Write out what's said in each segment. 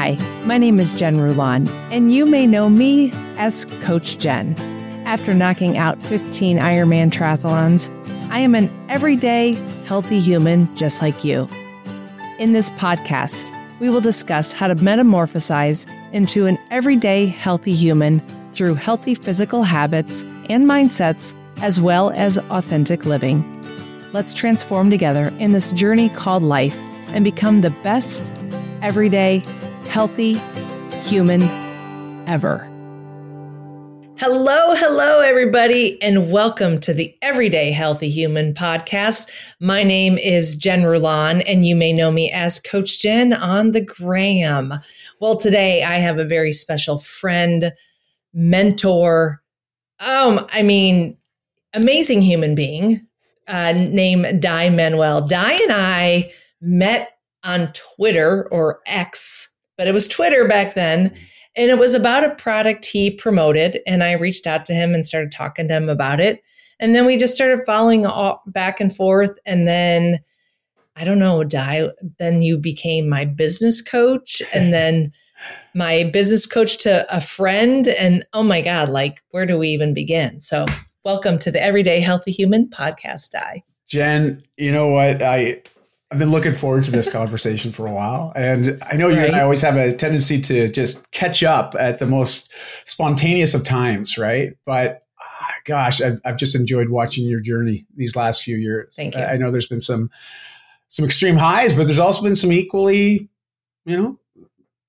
Hi, my name is Jen Rulon, and you may know me as Coach Jen. After knocking out 15 Ironman triathlons, I am an everyday, healthy human just like you. In this podcast, we will discuss how to metamorphosize into an everyday, healthy human through healthy physical habits and mindsets, as well as authentic living. Let's transform together in this journey called life and become the best, everyday, healthy human ever. Hello, hello, everybody, and welcome to the Everyday Healthy Human podcast. My name is Jen Rulon, and you may know me as Coach Jen on the gram. Well, today I have a very special friend, mentor, um, I mean, amazing human being uh, named Dai Manuel. Dai and I met on Twitter or X, but it was Twitter back then and it was about a product he promoted. And I reached out to him and started talking to him about it. And then we just started following back and forth. And then I don't know, Dai, then you became my business coach and then my business coach to a friend. And oh my God, like, where do we even begin? So, welcome to the Everyday Healthy Human podcast, Dai. Jen, you know what? I I've been looking forward to this conversation for a while. And I know right. you and I always have a tendency to just catch up at the most spontaneous of times, right? But ah, gosh, I've, I've just enjoyed watching your journey these last few years. Thank you. I know there's been some some extreme highs, but there's also been some equally, you know,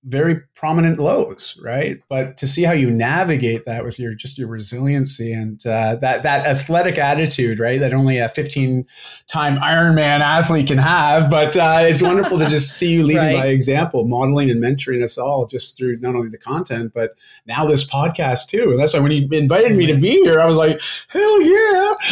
very prominent lows, right? But to see how you navigate that with your just your resiliency and uh, that that athletic attitude, right? That only a 15 time Ironman athlete can have. But uh, it's wonderful to just see you leading right. by example, modeling and mentoring us all just through not only the content, but now this podcast too. And that's why when you invited me to be here, I was like, hell yeah!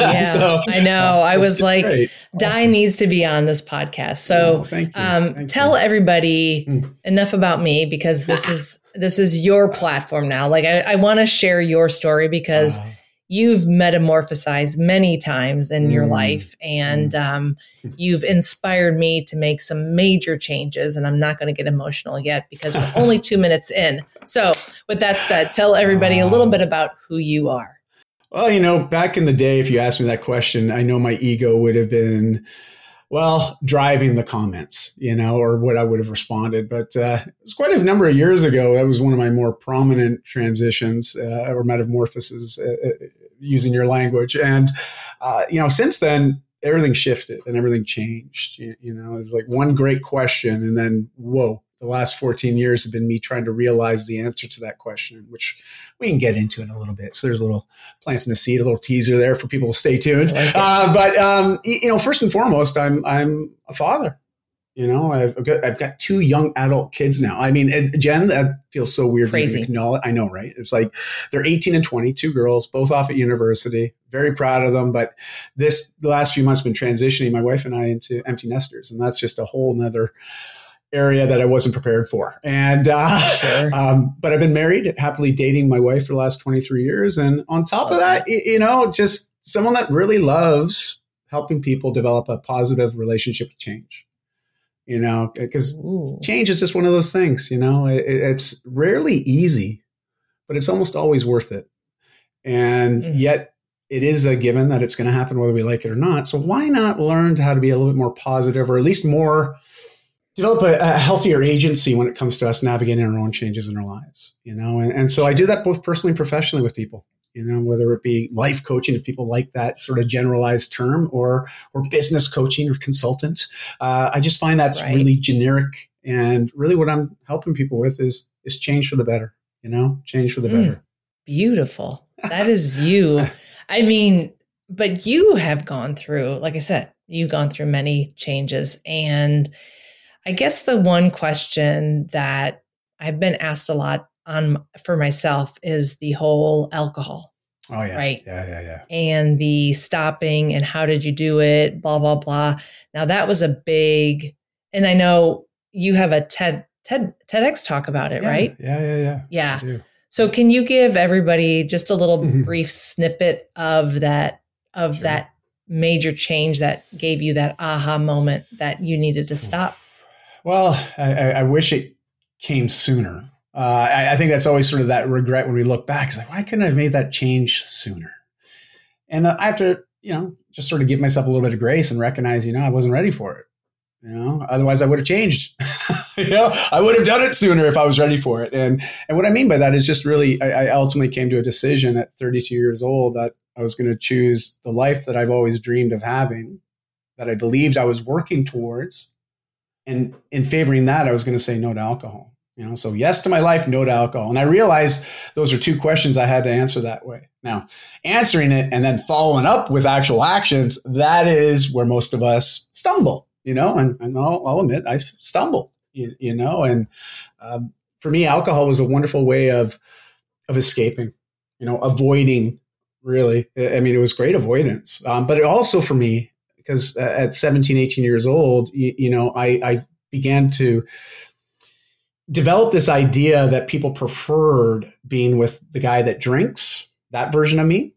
yeah, so, I know. Uh, I was like, great. Dai awesome. needs to be on this podcast. So oh, um, tell everybody. Mm. Enough about me because this is this is your platform now. Like I, I want to share your story because uh, you've metamorphosized many times in mm, your life and mm. um, you've inspired me to make some major changes. And I'm not going to get emotional yet because we're only two minutes in. So with that said, tell everybody a little bit about who you are. Well, you know, back in the day, if you asked me that question, I know my ego would have been well, driving the comments, you know, or what I would have responded. But uh, it was quite a number of years ago. That was one of my more prominent transitions uh, or metamorphoses, uh, uh using your language. And, uh, you know, since then, everything shifted and everything changed. You, you know, it's like one great question and then, whoa, the last 14 years have been me trying to realize the answer to that question, which we can get into in a little bit. So there's a little planting a seed, a little teaser there for people to stay tuned. Like uh, but um, you know, first and foremost, I'm I'm a father. You know, I've got I've got two young adult kids now. I mean, Jen, that feels so weird. Crazy. To I know, right? It's like they're 18 and 20, two girls, both off at university. Very proud of them. But this the last few months been transitioning my wife and I into empty nesters, and that's just a whole nother area that I wasn't prepared for. And, uh, sure. um, but I've been married, happily dating my wife for the last 23 years. And on top of that, you know, just someone that really loves helping people develop a positive relationship with change. You know, because change is just one of those things, you know, it, it's rarely easy, but it's almost always worth it. And mm. yet it is a given that it's going to happen whether we like it or not. So why not learn how to be a little bit more positive or at least more develop a, a, healthier agency when it comes to us navigating our own changes in our lives you know? And, and, so i do that both personally and professionally with people you know whether it be life coaching if people like that sort of generalized term or or business coaching or consultant. Uh, i just find that's right. really generic and really what i'm helping people with is is change for the better you know? Change for the mm, better. Beautiful. That is you. I mean but you have gone through like i said you've gone through many changes and I guess the one question that I've been asked a lot on for myself is the whole alcohol. Oh yeah. Right. Yeah, yeah, yeah. And the stopping and how did you do it? Blah blah blah. Now that was a big, and I know you have a TED TED TEDx talk about it, yeah, right? Yeah, yeah, yeah. Yeah. So can you give everybody just a little mm-hmm. brief snippet of that of sure. that major change that gave you that aha moment that you needed to stop? Well, I, I wish it came sooner. Uh, I, I, think that's always sort of that regret when we look back. It's like, why couldn't I have made that change sooner? And uh, I have to, you know, just sort of give myself a little bit of grace and recognize, you know, I wasn't ready for it. You know, otherwise I would have changed. you know, I would have done it sooner if I was ready for it. And and what I mean by that is just really, I, I ultimately came to a decision at 32 years old that I was going to choose the life that I've always dreamed of having, that I believed I was working towards, and in favoring that, I was going to say no to alcohol. You know, so yes to my life, no to alcohol. And I realized those are two questions I had to answer that way. Now, answering it and then following up with actual actions, that is where most of us stumble, you know, and, and I'll, I'll admit I stumbled, you, you know, and um, for me, alcohol was a wonderful way of, of escaping, you know, avoiding really. I mean, it was great avoidance. Um, but it also for me, because at 17, 18 years old, you, you know, I, I began to develop this idea that people preferred being with the guy that drinks, that version of me,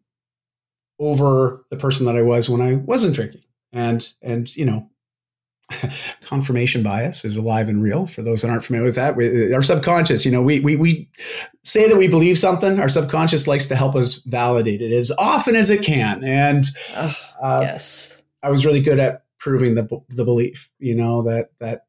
over the person that I was when I wasn't drinking. And and you know, confirmation bias is alive and real for those that aren't familiar with that. We, our subconscious, you know, we, we, we say that we believe something. Our subconscious likes to help us validate it as often as it can. And uh, yes, I was really good at proving the, the belief, you know, that, that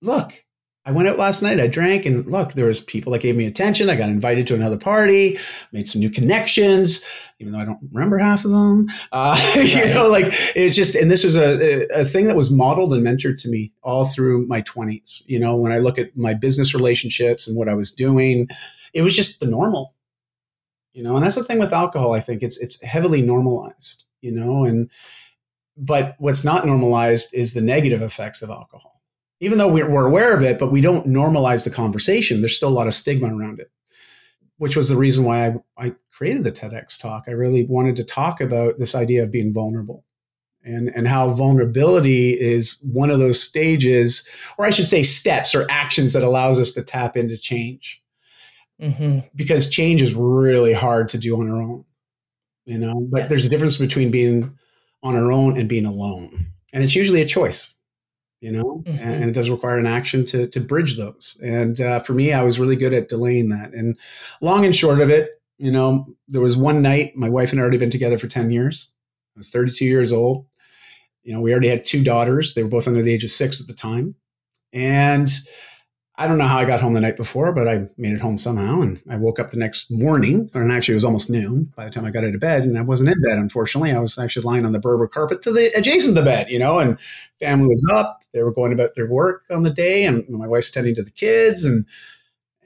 look, I went out last night. I drank, and look, there was people that gave me attention. I got invited to another party, made some new connections, even though I don't remember half of them. Uh, right. You know, like it's just, and this was a, a thing that was modeled and mentored to me all through my twenties. You know, when I look at my business relationships and what I was doing, it was just the normal. You know, and that's the thing with alcohol. I think it's it's heavily normalized. You know, and but what's not normalized is the negative effects of alcohol even though we're, aware of it, but we don't normalize the conversation. There's still a lot of stigma around it, which was the reason why I, I created the TEDx talk. I really wanted to talk about this idea of being vulnerable and, and how vulnerability is one of those stages, or I should say steps or actions that allows us to tap into change. Mm-hmm. Because change is really hard to do on our own, you know, but yes. there's a difference between being on our own and being alone. And it's usually a choice you know, mm-hmm. and, it does require an action to to bridge those. And uh, for me, I was really good at delaying that. And long and short of it, you know, there was one night my wife and I already been together for ten years. I was 32 years old. You know, we already had two daughters. They were both under the age of six at the time, and I don't know how I got home the night before, but I made it home somehow. And I woke up the next morning, and actually it was almost noon by the time I got out of bed. And I wasn't in bed, unfortunately. I was actually lying on the Berber carpet to the adjacent to the bed, you know, and family was up. They were going about their work on the day, and my wife's tending to the kids. And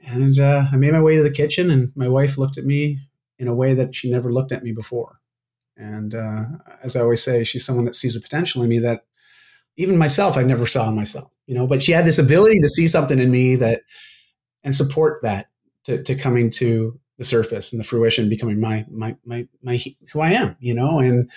and uh, I made my way to the kitchen, and my wife looked at me in a way that she never looked at me before. And uh, as I always say, she's someone that sees the potential in me that even myself, I never saw in myself, you know, but she had this ability to see something in me that, and support that to, to coming to the surface and the fruition, becoming my, my, my, my, who I am, you know, and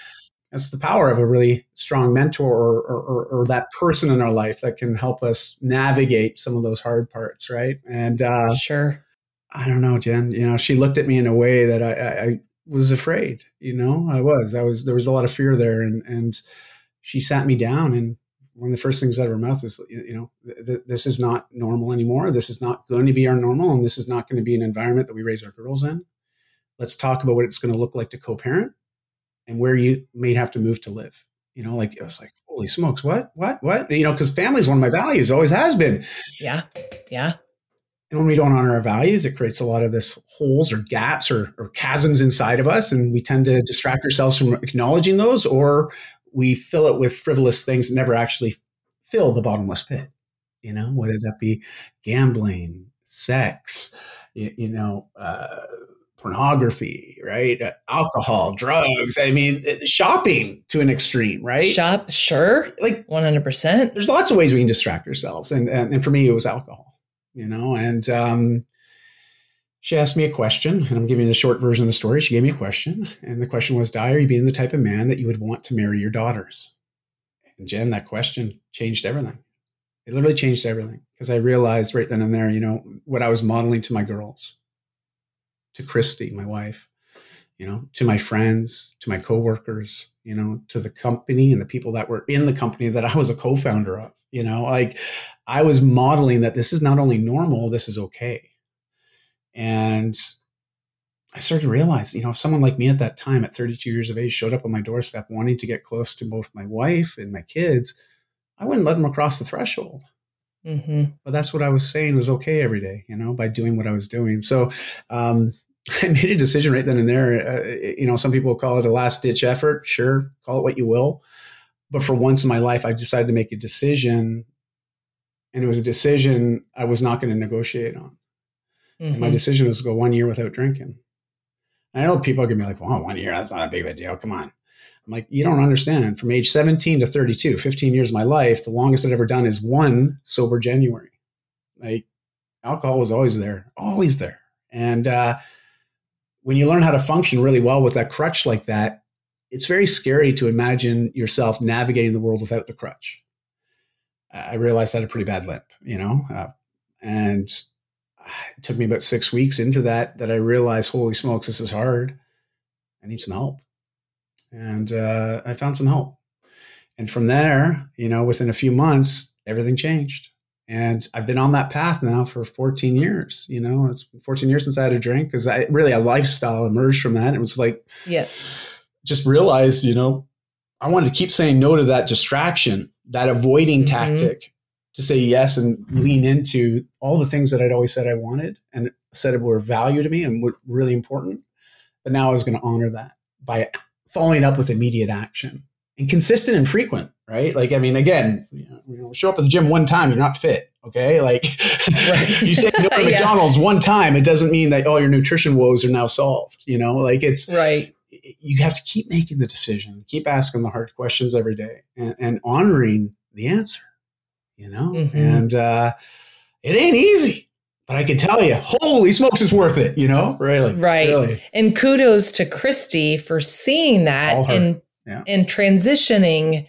that's the power of a really strong mentor or, or, or, that person in our life that can help us navigate some of those hard parts. Right. And, uh, sure. I don't know, Jen, you know, she looked at me in a way that I, I, I was afraid, you know, I was, I was, there was a lot of fear there and, and she sat me down and one of the first things out of her mouth is, you know, th- this is not normal anymore. This is not going to be our normal, and this is not going to be an environment that we raise our girls in. Let's talk about what it's going to look like to co-parent, and where you may have to move to live. You know, like it was like, holy smokes, what, what, what? You know, because family is one of my values, always has been. Yeah, yeah. And when we don't honor our values, it creates a lot of this holes or gaps or, or chasms inside of us, and we tend to distract ourselves from acknowledging those, or we fill it with frivolous things that never actually fill the bottomless pit. You know, whether that be gambling, sex, you, you know, uh, pornography, right? Uh, alcohol, drugs. I mean, uh, shopping to an extreme, right? Shop, sure, like one hundred percent. There's lots of ways we can distract ourselves, and, and and for me, it was alcohol. You know, and um, she asked me a question, and I'm giving the short version of the story. She gave me a question, and the question was, Dai, are you being the type of man that you would want to marry your daughters? And Jen, that question changed everything. It literally changed everything because I realized right then and there, you know, what I was modeling to my girls, to Christy, my wife, you know, to my friends, to my coworkers, you know, to the company and the people that were in the company that I was a co-founder of. You know, like I was modeling that this is not only normal, this is okay. And I started to realize, you know, if someone like me at that time, at 32 years of age, showed up on my doorstep wanting to get close to both my wife and my kids, I wouldn't let them across the threshold. Mm-hmm. But that's what I was saying was okay every day, you know, by doing what I was doing. So um, I made a decision right then and there. Uh, you know, some people call it a last ditch effort. Sure, call it what you will. But for once in my life, I decided to make a decision. And it was a decision I was not going to negotiate on. Mm-hmm. my decision was to go one year without drinking. And I know people are going to be like, well, one year, that's not a big of a deal. Come on. I'm like, you don't understand. From age 17 to 32, 15 years of my life, the longest I've ever done is one sober January. Like, alcohol was always there, always there. And uh, when you learn how to function really well with that crutch like that, it's very scary to imagine yourself navigating the world without the crutch. I realized I had a pretty bad limp, you know, uh, and it took me about six weeks into that that I realized, holy smokes, this is hard. I need some help. And uh, I found some help. And from there, you know, within a few months, everything changed. And I've been on that path now for 14 years. You know, it's 14 years since I had a drink because I really a lifestyle emerged from that. It was like, yeah, just realized, you know, I wanted to keep saying no to that distraction, that avoiding mm-hmm. tactic to say yes and lean into all the things that I'd always said I wanted and said it were value to me and were really important. But now I was going to honor that by following up with immediate action and consistent and frequent, right? Like, I mean, again, you know, show up at the gym one time, you're not fit. Okay. Like you say no to yeah. McDonald's one time, it doesn't mean that all your nutrition woes are now solved. You know, like it's right. You have to keep making the decision, keep asking the hard questions every day and, and honoring the answer you know? Mm-hmm. And uh, it ain't easy. But I can tell you, holy smokes, it's worth it, you know? Really. Right. Really. And kudos to Christy for seeing that and yeah. and transitioning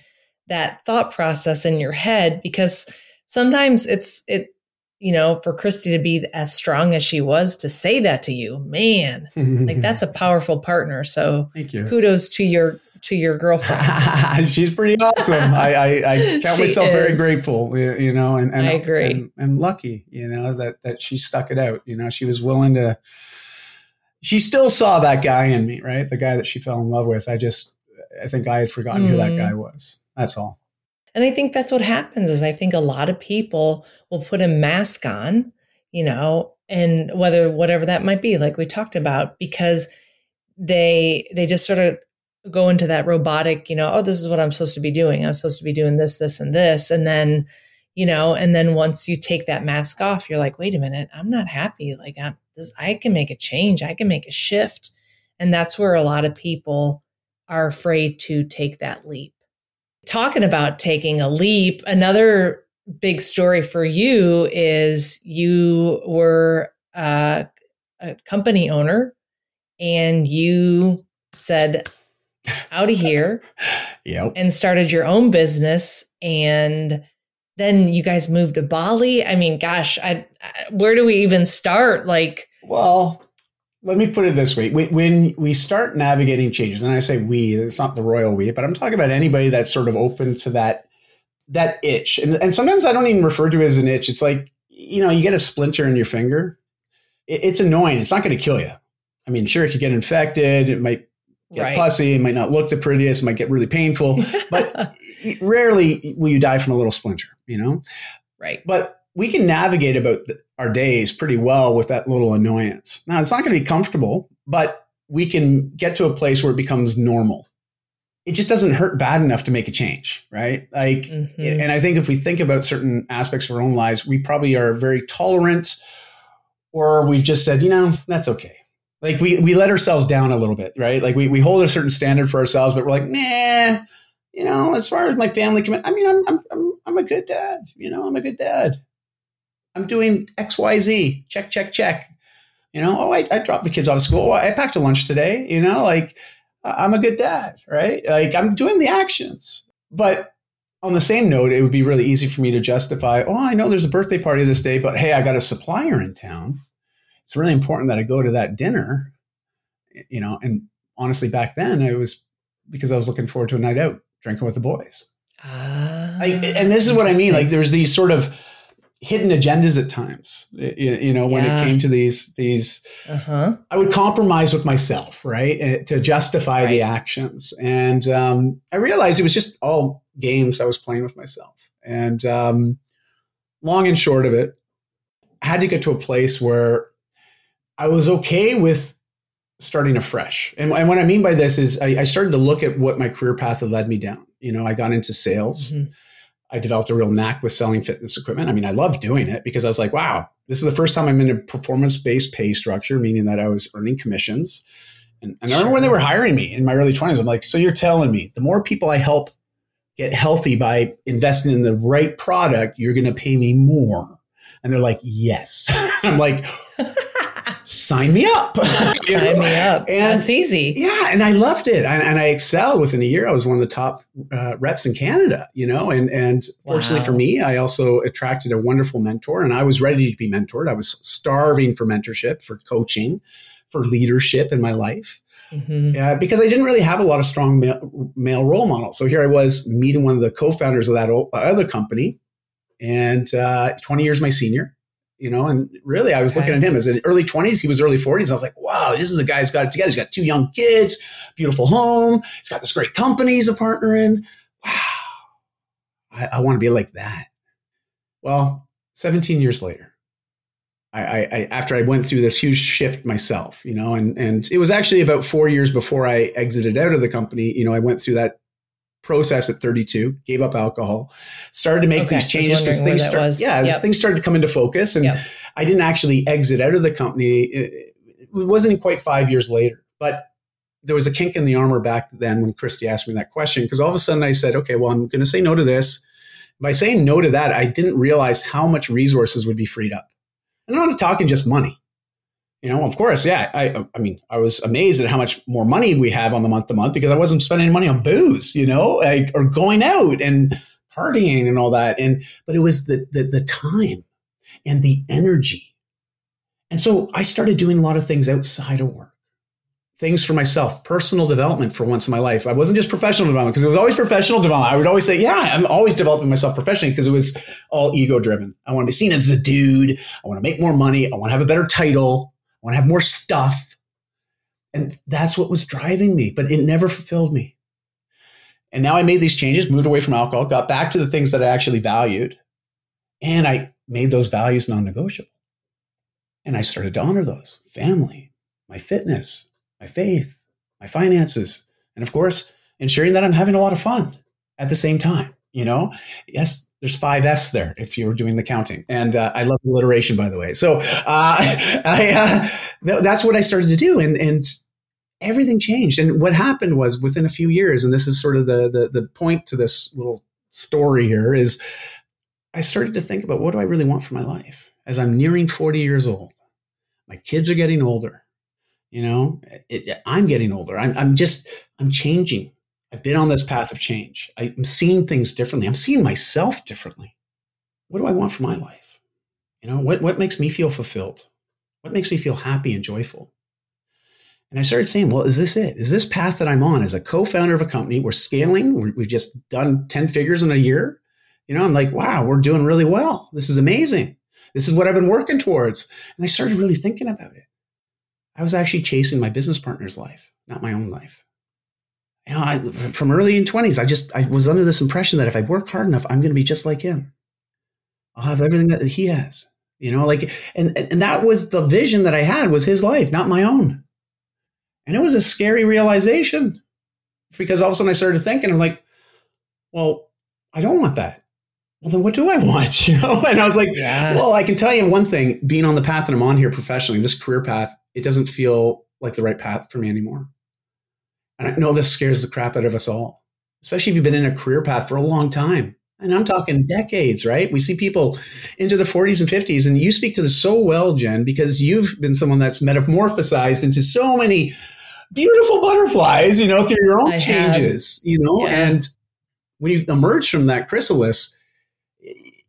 that thought process in your head because sometimes it's it you know, for Christy to be as strong as she was to say that to you, man, like that's a powerful partner. So Thank you. kudos to your to your girlfriend. She's pretty awesome. I, I, I count myself is. very grateful, you know, and, and I agree. And, and, lucky, you know, that, that she stuck it out. You know, she was willing to, she still saw that guy in me, right? The guy that she fell in love with. I just, I think I had forgotten mm. who that mm. guy was. That's all. And I think that's what happens is I think a lot of people will put a mask on, you know, and whether whatever that might be, like we talked about, because they they just sort of go into that robotic, you know, oh, this is what I'm supposed to be doing. I'm supposed to be doing this, this, and this. And then, you know, and then once you take that mask off, you're like, wait a minute, I'm not happy. Like I'm this, I can make a change. I can make a shift. And that's where a lot of people are afraid to take that leap. Talking about taking a leap, another big story for you is you were uh, a company owner and you said, out of here. yep. And started your own business. And then you guys moved to Bali. I mean, gosh, I, I, where do we even start? Like, well, let me put it this way. When we start navigating changes, and I say we, it's not the royal we, but I'm talking about anybody that's sort of open to that that itch. And, and sometimes I don't even refer to it as an itch. It's like, you know, you get a splinter in your finger. It, it's annoying. It's not going to kill you. I mean, sure, it could get infected. It might get right. pussy, might not look the prettiest, might get really painful, but rarely will you die from a little splinter, you know? Right. But we can navigate about our days pretty well with that little annoyance. Now, it's not going to be comfortable, but we can get to a place where it becomes normal. It just doesn't hurt bad enough to make a change, right? Like, mm-hmm. and I think if we think about certain aspects of our own lives, we probably are very tolerant, or we've just said, you know, that's okay like we we let ourselves down a little bit, right? Like we we hold a certain standard for ourselves, but we're like, nah, you know, as far as my family commit, I mean, I'm I'm I'm, I'm a good dad, you know, I'm a good dad. I'm doing X Y Z, check check check. You know, oh, I, I dropped the kids off of school. Oh, I packed a lunch today. You know, like I'm a good dad, right? Like I'm doing the actions. But on the same note, it would be really easy for me to justify, oh, I know there's a birthday party this day, but hey, I got a supplier in town it's really important that I go to that dinner, you know. And honestly, back then, it was because I was looking forward to a night out drinking with the boys. Ah. like, and this is what I mean. Like, there's these sort of hidden agendas at times. You, you know, when Yeah. it came to these these, Uh-huh. I would compromise with myself, right, eh, to justify the actions. And um, I realized it was just all games I was playing with myself. And um, long and short of it, I had to get to a place where I was okay with starting afresh. And, and what I mean by this is I, I started to look at what my career path had led me down. You know, I got into sales. Mhm. I developed a real knack with selling fitness equipment. I mean, I loved doing it because I was like, wow, this is the first time I'm in a performance based pay structure, meaning that I was earning commissions. And, and I remember when they were hiring me in my early 20s, I'm like, so you're telling me the more people I help get healthy by investing in the right product, you're going to pay me more. And they're like, yes. I'm like, sign me up. Sign me up. And- That's easy. Yeah, and I loved it, and, and I excelled. Within a year, I was one of the top uh, reps in Canada. You know, and and fortunately Wow. for me, I also attracted a wonderful mentor, and I was ready to be mentored. I was starving for mentorship, for coaching, for leadership in my life, Mhm. uh, because I didn't really have a lot of strong male, male role models. So here I was meeting one of the co-founders of that o- other company, and uh, 20 years my senior. You know, and really, I was looking at him as in early 20s. He was early 40s. I was like, wow, this is a guy who's got it together. He's got two young kids, beautiful home. He's got this great company he's a partner in. Wow. I, I want to be like that. Well, 17 years later, I, I, I after I went through this huge shift myself, you know, and and it was actually about four years before I exited out of the company. You know, I went through that process at 32, gave up alcohol, started to make Okay, these changes because things that start, yeah, Yep. things started to come into focus, and Yep. I didn't actually exit out of the company. It, it wasn't quite five years later, but there was a kink in the armor back then when Christy asked me that question because all of a sudden I said, okay, well, I'm going to say no to this. By saying no to that, I didn't realize how much resources would be freed up. And I'm not talking just money. You know, of course, yeah. I, I mean, I was amazed at how much more money we have on the month to month because I wasn't spending money on booze, you know, like, or going out and partying and all that. And but it was the the, the time and the energy. And so I started doing a lot of things outside of work. Things for myself, personal development for once in my life. I wasn't just professional development because it was always professional development. I would always say, yeah, I'm always developing myself professionally because it was all ego driven. I want to be seen as a dude. I want to make more money. I want to have a better title. Want to have more stuff. And that's what was driving me, but it never fulfilled me. And now I made these changes, moved away from alcohol, got back to the things that I actually valued, and I made those values non negotiable. And I started to honor those family, my fitness, my faith, my finances, and of course, ensuring that I'm having a lot of fun at the same time. You know, yes, there's five F's there if you were doing the counting. And uh, I love alliteration, by the way. So uh, I, uh, th- that's what I started to do. And, and everything changed. And what happened was within a few years, and this is sort of the, the, the point to this little story here, is I started to think about what do I really want for my life as I'm nearing 40 years old. My kids are getting older. You know, it, I'm getting older. I'm, I'm just, I'm changing. I've been on this path of change. I'm seeing things differently. I'm seeing myself differently. What do I want for my life? You know, what, what makes me feel fulfilled? What makes me feel happy and joyful? And I started saying, well, is this it? Is this path that I'm on as a co founder of a company? We're scaling. We're, we've just done 10 figures in a year. You know, I'm like, wow, we're doing really well. This is amazing. This is what I've been working towards. And I started really thinking about it. I was actually chasing my business partner's life, not my own life you know, I, from early in 20s, I just, I was under this impression that if I work hard enough, I'm going to be just like him. I'll have everything that he has, you know, like, and, and that was the vision that I had was his life, not my own. And it was a scary realization because all of a sudden I started thinking, I'm like, well, I don't want that. Well, then what do I want? You know? And I was like, Yeah. well, I can tell you one thing, being on the path that I'm on here professionally, this career path, it doesn't feel like the right path for me anymore. And I know this scares the crap out of us all, especially if you've been in a career path for a long time. And I'm talking decades, right? We see people into the 40s and 50s, and you speak to this so well, Jen, because you've been someone that's metamorphosized into so many beautiful butterflies, you know, through your own I have. changes, you know. Yeah. And when you emerge from that chrysalis,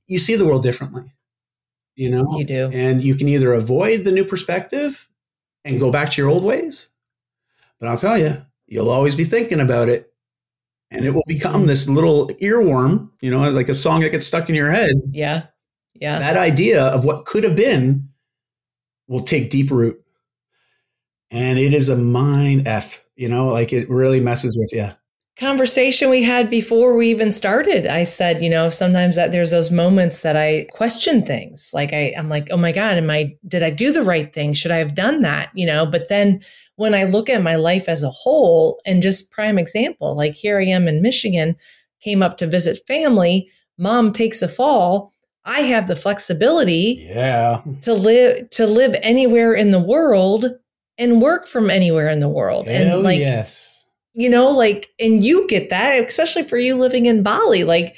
you see the world differently, you know. You do. And you can either avoid the new perspective and go back to your old ways, but I'll tell you, you'll always be thinking about it and it will become mm-hmm. this little earworm, you know, like a song that gets stuck in your head. Yeah. Yeah. That idea of what could have been will take deep root. And it is a mind F, you know, like it really messes with you conversation we had before we even started i said you know sometimes that there's those moments that i question things like I, i'm like oh my god am i did i do the right thing should i have done that you know but then when i look at my life as a whole and just prime example like here i am in michigan came up to visit family mom takes a fall i have the flexibility yeah. to live to live anywhere in the world and work from anywhere in the world. Hell and like yes. you know like and you get that especially for you living in bali. Like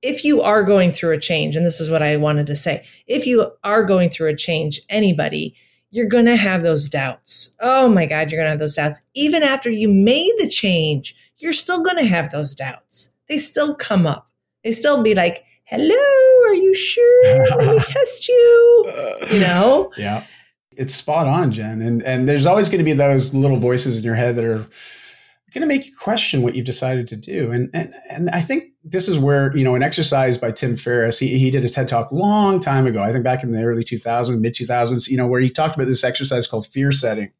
if you are going through a change and this is what i wanted to say if you are going through a change anybody you're going to have those doubts. Oh my god you're going to have those doubts. Even after you made the change you're still going to have those doubts. They still come up. They still be like hello are you sure? Let me test you. You know? Yeah. It's spot on jen. And and there's always going to be those little voices in your head that are going to make you question what you've decided to do. And, and, and I think this is where, you know, an exercise by Tim Ferriss, he, he did a TED talk long time ago, I think back in the early 2000s, mid 2000s, you know, where he talked about this exercise called fear setting.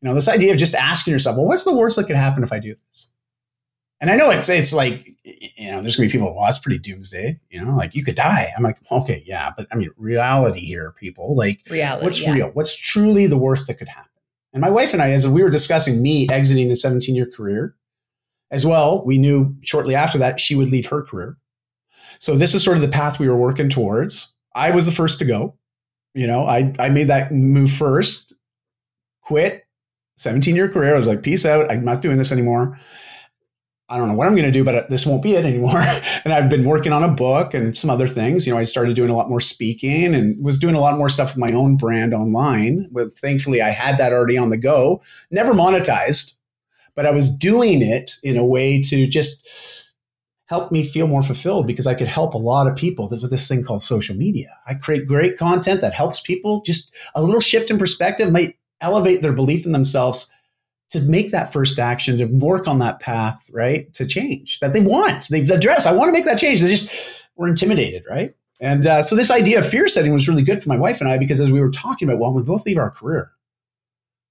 You know, this idea of just asking yourself, well, what's the worst that could happen if I do this? And I know it's it's like you know, there's gonna be people. Well, that's pretty doomsday. You know, like you could die. I'm like, okay, yeah, but I mean, reality here, people. Like, reality. What's yeah. real? What's truly the worst that could happen? And my wife and I, as we were discussing me exiting a 17 year career, as well, we knew shortly after that she would leave her career. So this is sort of the path we were working towards. I was the first to go. You know, I, I made that move first, quit, 17 year career. I was like, peace out. I'm not doing this anymore. I don't know what I'm going to do, but this won't be it anymore. and I've been working on a book and some other things. You know, I started doing a lot more speaking and was doing a lot more stuff with my own brand online. With thankfully, I had that already on the go, never monetized, but I was doing it in a way to just help me feel more fulfilled because I could help a lot of people with this thing called social media. I create great content that helps people. Just a little shift in perspective might elevate their belief in themselves to make that first action, to work on that path, right? To change that they want, they've addressed. I want to make that change. They just were intimidated, right? And uh, so this idea of fear setting was really good for my wife and I because as we were talking about, well, we both leave our career,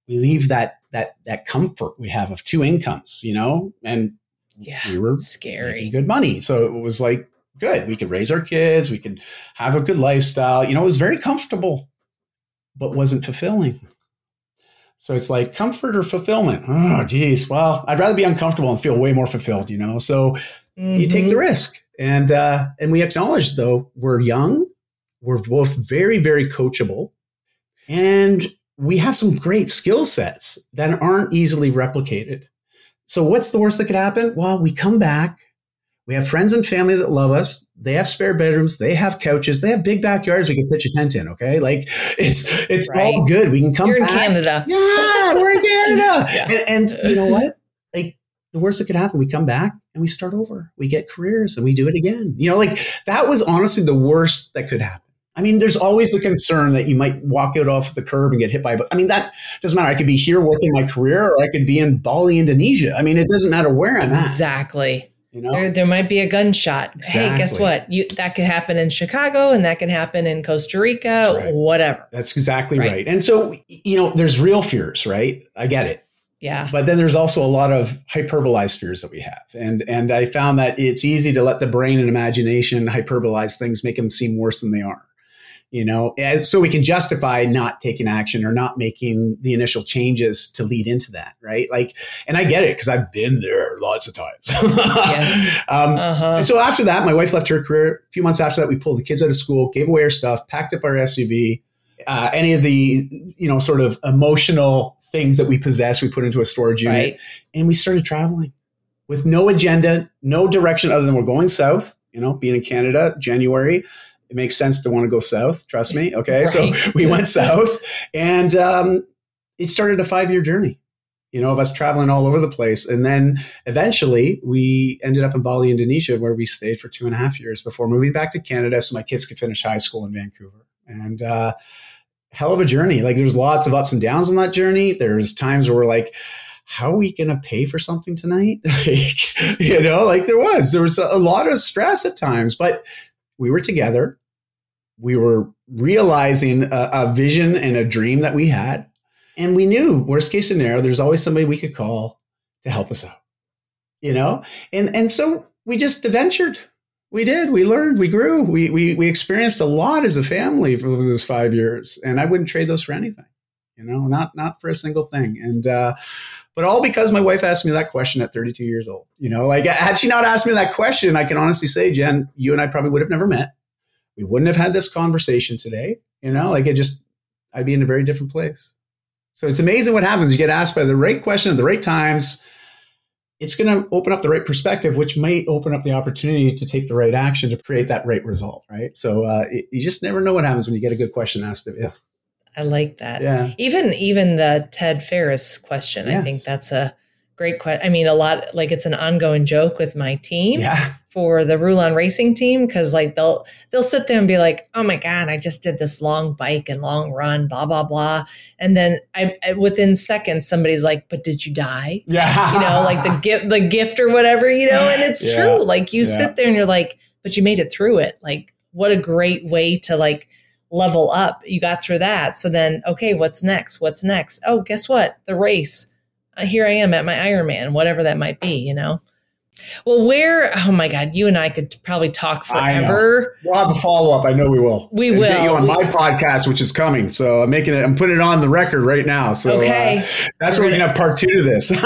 we leave that that that comfort we have of two incomes, you know, and yeah, we were scary, good money. So it was like good. We could raise our kids, we could have a good lifestyle. You know, it was very comfortable, but wasn't fulfilling. So it's like comfort or fulfillment. Oh, geez. Well, I'd rather be uncomfortable and feel way more fulfilled, you know? So mm-hmm. you take the mm-hmm. risk. And, uh, and we acknowledge, though, we're young, we're both very, very coachable, and we have some great skill sets that aren't easily replicated. So what's the worst that could happen? Well, we come back we have friends and family that love us. They have spare bedrooms. They have couches. They have big backyards we can pitch a tent in. Okay, like it's it's right. all good. We can come. You're back. in Canada. Yeah, we're in Canada. yeah. and, and you know what? Like the worst that could happen, we come back and we start over. We get careers and we do it again. You know, like that was honestly the worst that could happen. I mean, there's always the concern that you might walk out off the curb and get hit by a bus. I mean, that doesn't matter. I could be here working my career or I could be in Bali, Indonesia. I mean, it doesn't matter where I'm exactly. at. Exactly. You know? There, there might be a gunshot. Exactly. Hey, guess what? You that could happen in Chicago and that can happen in Costa Rica, right. whatever. That's exactly right. right. And so, you know, there's real fears, right? I get it. Yeah. But then there's also a lot of hyperbolized fears that we have. And and I found that it's easy to let the brain and imagination hyperbolize things, make them seem worse than they are you know, so we can justify not taking action or not making the initial changes to lead into that, right? Like, and I get it because I've been there lots of times. yes. um, uh-huh. And so after that, my wife left her career. A few months after that, we pulled the kids out of school, gave away our stuff, packed up our SUV. Uh, any of the, you know, sort of emotional things that we possess, we put into a storage unit, right. and we started traveling with no agenda, no direction other than we're going south. You know, being in Canada, January it makes sense to want to go south. Trust me. Okay. Right. So we went south and um, it started a five year journey, you know, of us traveling all over the place. And then eventually we ended up in Bali, Indonesia, where we stayed for two and a half years before moving back to Canada so my kids could finish high school in Vancouver. And, uh, hell of a journey. Like there's lots of ups and downs on that journey. There's times where we're like, how are we going to pay for something tonight? like, you know, like there was, there was a, a lot of stress at times, but we were together. We were realizing a, a vision and a dream that we had. And we knew worst case scenario, there's always somebody we could call to help us out, you know? And, and so we just adventured. We did. We learned. We grew. We, we, we experienced a lot as a family for those five years. And I wouldn't trade those for anything, you know, not, not for a single thing. And, uh, but all because my wife asked me that question at 32 years old. You know, like had she not asked me that question, I can honestly say, Jen, you and I probably would have never met. We wouldn't have had this conversation today. You know, like it just, I'd be in a very different place. So it's amazing what happens. You get asked by the right question at the right times. It's going to open up the right perspective, which might open up the opportunity to take the right action to create that right result. Right. So uh, it, you just never know what happens when you get a good question asked of you. I like that. Yeah. Even even the Ted Ferriss question, Yes. I think that's a great question. I mean, a lot like it's an ongoing joke with my team Yeah. for the Rulon Racing team because like they'll they'll sit there and be like, "Oh my god, I just did this long bike and long run, blah blah blah," and then I, I within seconds somebody's like, "But did you die?" Yeah. You know, like the gift the gift or whatever, you know, and it's Yeah. true. Like you Yeah. sit there and you're like, "But you made it through it." Like what a great way to like level up. You got through that. So then, okay, what's next? What's next? Oh, guess what? The race. Uh, here I am at my Ironman, whatever that might be, you know? Well, where, oh my God, you and I could probably talk forever. We'll have a follow up. I know we will. We And Get will. you on my podcast, which is coming. So I'm making it. I'm putting it on the record right now. So Okay. uh, that's where we're gonna- gonna have part two to this.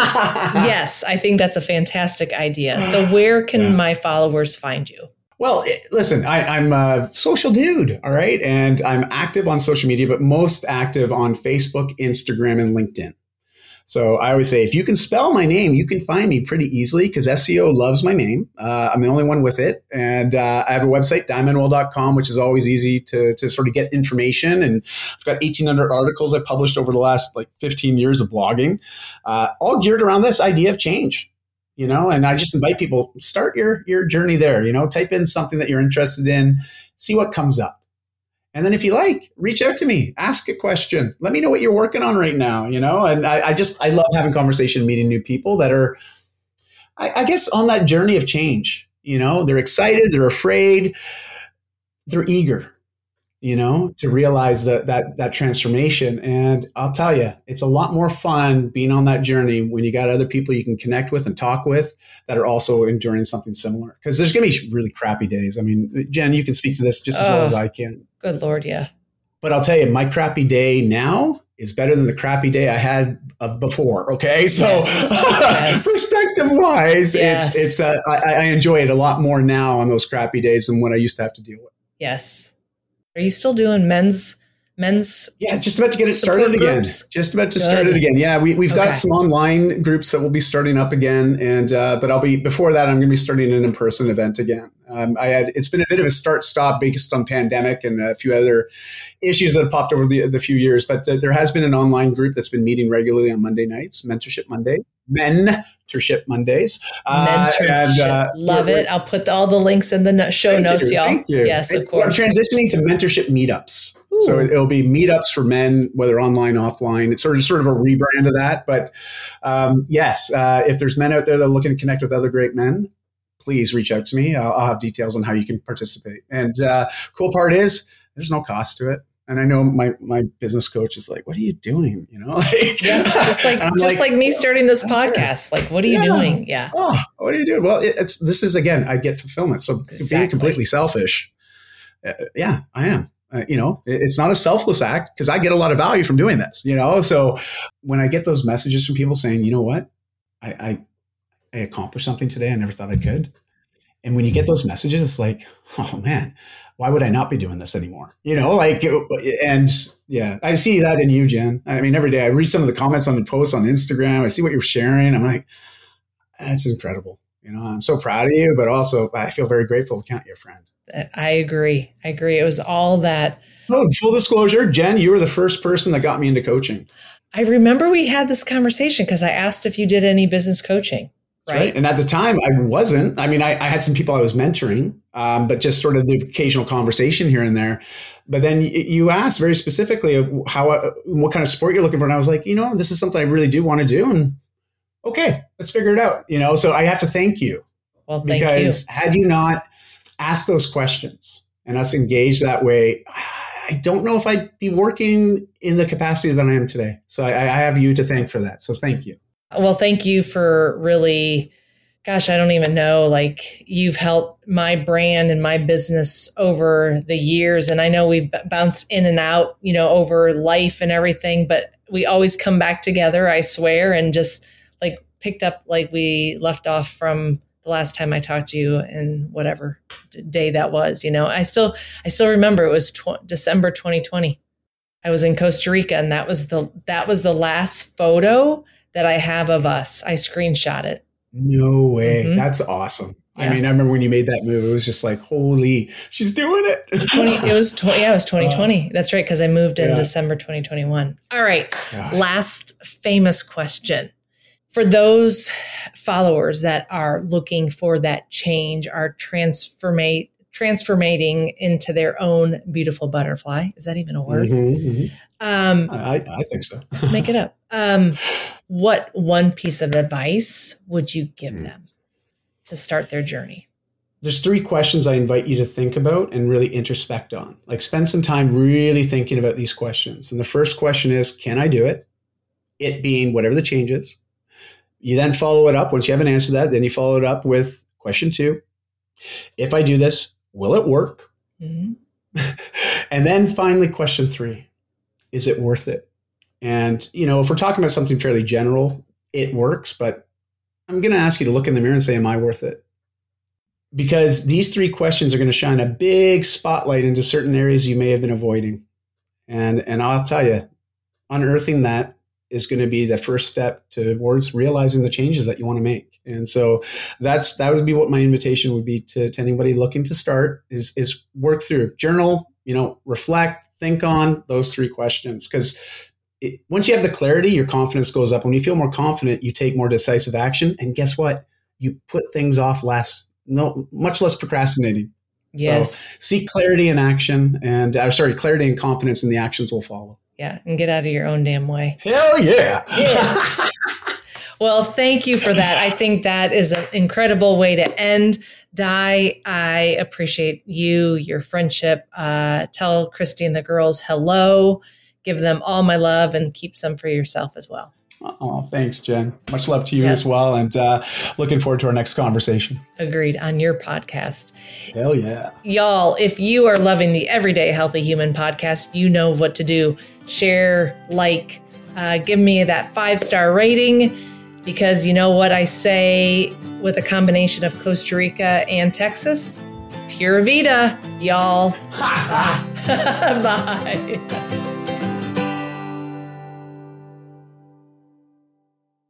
yes, I think that's a fantastic idea. So, where can Yeah. my followers find you? Well, listen, I, I'm a social dude, all right, and I'm active on social media, but most active on Facebook, Instagram, and LinkedIn. So I always say, if you can spell my name, you can find me pretty easily because SEO loves my name. Uh, I'm the only one with it. And uh, I have a website, daimanuel.com, which is always easy to, to sort of get information. And I've got 1,800 articles I've published over the last like 15 years of blogging, uh, all geared around this idea of change. You know, and I just invite people start your your journey there. You know, type in something that you're interested in, see what comes up. And then if you like, reach out to me, ask a question. Let me know what you're working on right now, you know? And I, I just, I love having conversation, meeting new people that are, I, I guess, on that journey of change. You know, they're excited, they're afraid, they're eager, you know, to realize that that that transformation. And I'll tell you, it's a lot more fun being on that journey when you got other people you can connect with and talk with that are also enduring something similar. Because there's going to be really crappy days. I mean, Jen, you can speak to this just as well Oh. as I can. Good Lord, yeah. But I'll tell you, my crappy day now is better than the crappy day I had of before. Okay, so Yes. Yes. perspective wise, Yes. it's it's uh, I, I enjoy it a lot more now on those crappy days than what I used to have to deal with. Yes. Are you still doing men's men's Yeah, just about to get it started again. groups? Just about to Good. start it again. Yeah, we, we've Okay. got some online groups that will be starting up again, and uh, but I'll be before that. I'm going to be starting an in-person event again. Um, I had it's been a bit of a start-stop based on pandemic and a few other issues that have popped over the, the few years. But uh, there has been an online group that's been meeting regularly on Monday nights, Mentorship Monday, Mentorship Mondays. Uh, mentorship? and, uh, Love it. I'll put all the links in the show Thank notes, you, y'all. Thank you. Yes, of course. We're transitioning to mentorship meetups. So Ooh. it'll be meetups for men, whether online, offline. It's sort of sort of a rebrand of that. But um, yes, uh, if there's men out there that are looking to connect with other great men, please reach out to me. I'll, I'll have details on how you can participate. And uh, cool part is there's no cost to it. And I know my my business coach is like, "What are you doing?" You know, like, Yeah, just like just like, me starting this podcast. Like, what are you Yeah. doing? Yeah. oh, what are you doing? Well, it, it's this is again, I get fulfillment. So Exactly. being completely selfish, uh, yeah, I am. Uh, you know, it- it's not a selfless act because I get a lot of value from doing this. You know, so when I get those messages from people saying, you know what, I I, I accomplished something today I never thought I could, and when you get those messages, it's like, oh man. Why would I not be doing this anymore? You know, like, uh, and yeah, I see that in you, Jen. I mean, every day I read some of the comments on the posts on Instagram. I see what you're sharing. I'm like, that's incredible. You know, I'm so proud of you, but also I feel very grateful to count you a friend. I agree. I agree. It was all that. Oh, full disclosure, Jen, you were the first person that got me into coaching. I remember we had this conversation because I asked if you did any business coaching, Right? And at the time, I wasn't. I mean, I, I had some people I was mentoring, um, but just sort of the occasional conversation here and there. But then you asked very specifically how, uh, what kind of sport you're looking for, and I was like, you know, this is something I really do want to do, and okay, let's figure it out. You know, so I have to thank you. Well, thank because you. had you not asked those questions and us engaged that way, I don't know if I'd be working in the capacity that I am today. So I, I have you to thank for that. So thank you. Well, thank you for really, gosh, I don't even know. Like you've helped my brand and my business over the years. And I know we've bounced in and out, you know, over life and everything, but we always come back together, I swear, and just like picked up like we left off from the last time I talked to you and whatever day that was, you know, I still, I still remember it was tw- December 2020. I was in Costa Rica and that was the, that was the last photo that I have of us. I screenshot it. No way. Mm-hmm. That's awesome. Yeah. I mean, I remember when you made that move, it was just like, holy, she's doing it. 20, it was 20, yeah, it was 2020. Uh, That's right. Cause I moved in yeah. December 2021. All right. God. Last famous question for those followers that are looking for that change, are transformate transformating into their own beautiful butterfly. Is that even a word? Mm-hmm, mm-hmm. Um, I, I, think so. let's make it up. Um, what one piece of advice would you give mm. them to start their journey? There's three questions I invite you to think about and really introspect on. Like spend some time really thinking about these questions. And the first question is, can I do it? It being whatever the change is. You then follow it up. Once you haven't answered that, then you follow it up with question two. If I do this, will it work? Mm-hmm. and then finally, question three is it worth it? And, you know, if we're talking about something fairly general, it works, but I'm going to ask you to look in the mirror and say, Am I worth it? Because these three questions are going to shine a big spotlight into certain areas you may have been avoiding. And, and I'll tell you, unearthing that is going to be the first step towards realizing the changes that you want to make. And so that's that would be what my invitation would be to, to anybody looking to start is is work through journal, you know, reflect, think on those three questions because once you have the clarity, your confidence goes up. When you feel more confident, you take more decisive action, and guess what? You put things off less, no, much less procrastinating. Yes. So seek clarity and action, and uh, sorry, clarity and confidence, and the actions will follow. Yeah, and get out of your own damn way. Hell yeah. Yes. well, thank you for that. I think that is an incredible way to end. Dai, I appreciate you, your friendship. Uh, tell Christy and the girls hello. Give them all my love and keep some for yourself as well. Oh, thanks, Jen. Much love to you yes. as well. And uh, looking forward to our next conversation. Agreed on your podcast. Hell yeah. Y'all, if you are loving the Everyday Healthy Human podcast, you know what to do. Share, like, uh, give me that five star rating because you know what I say with a combination of Costa Rica and Texas? Pura Vida, y'all. Bye.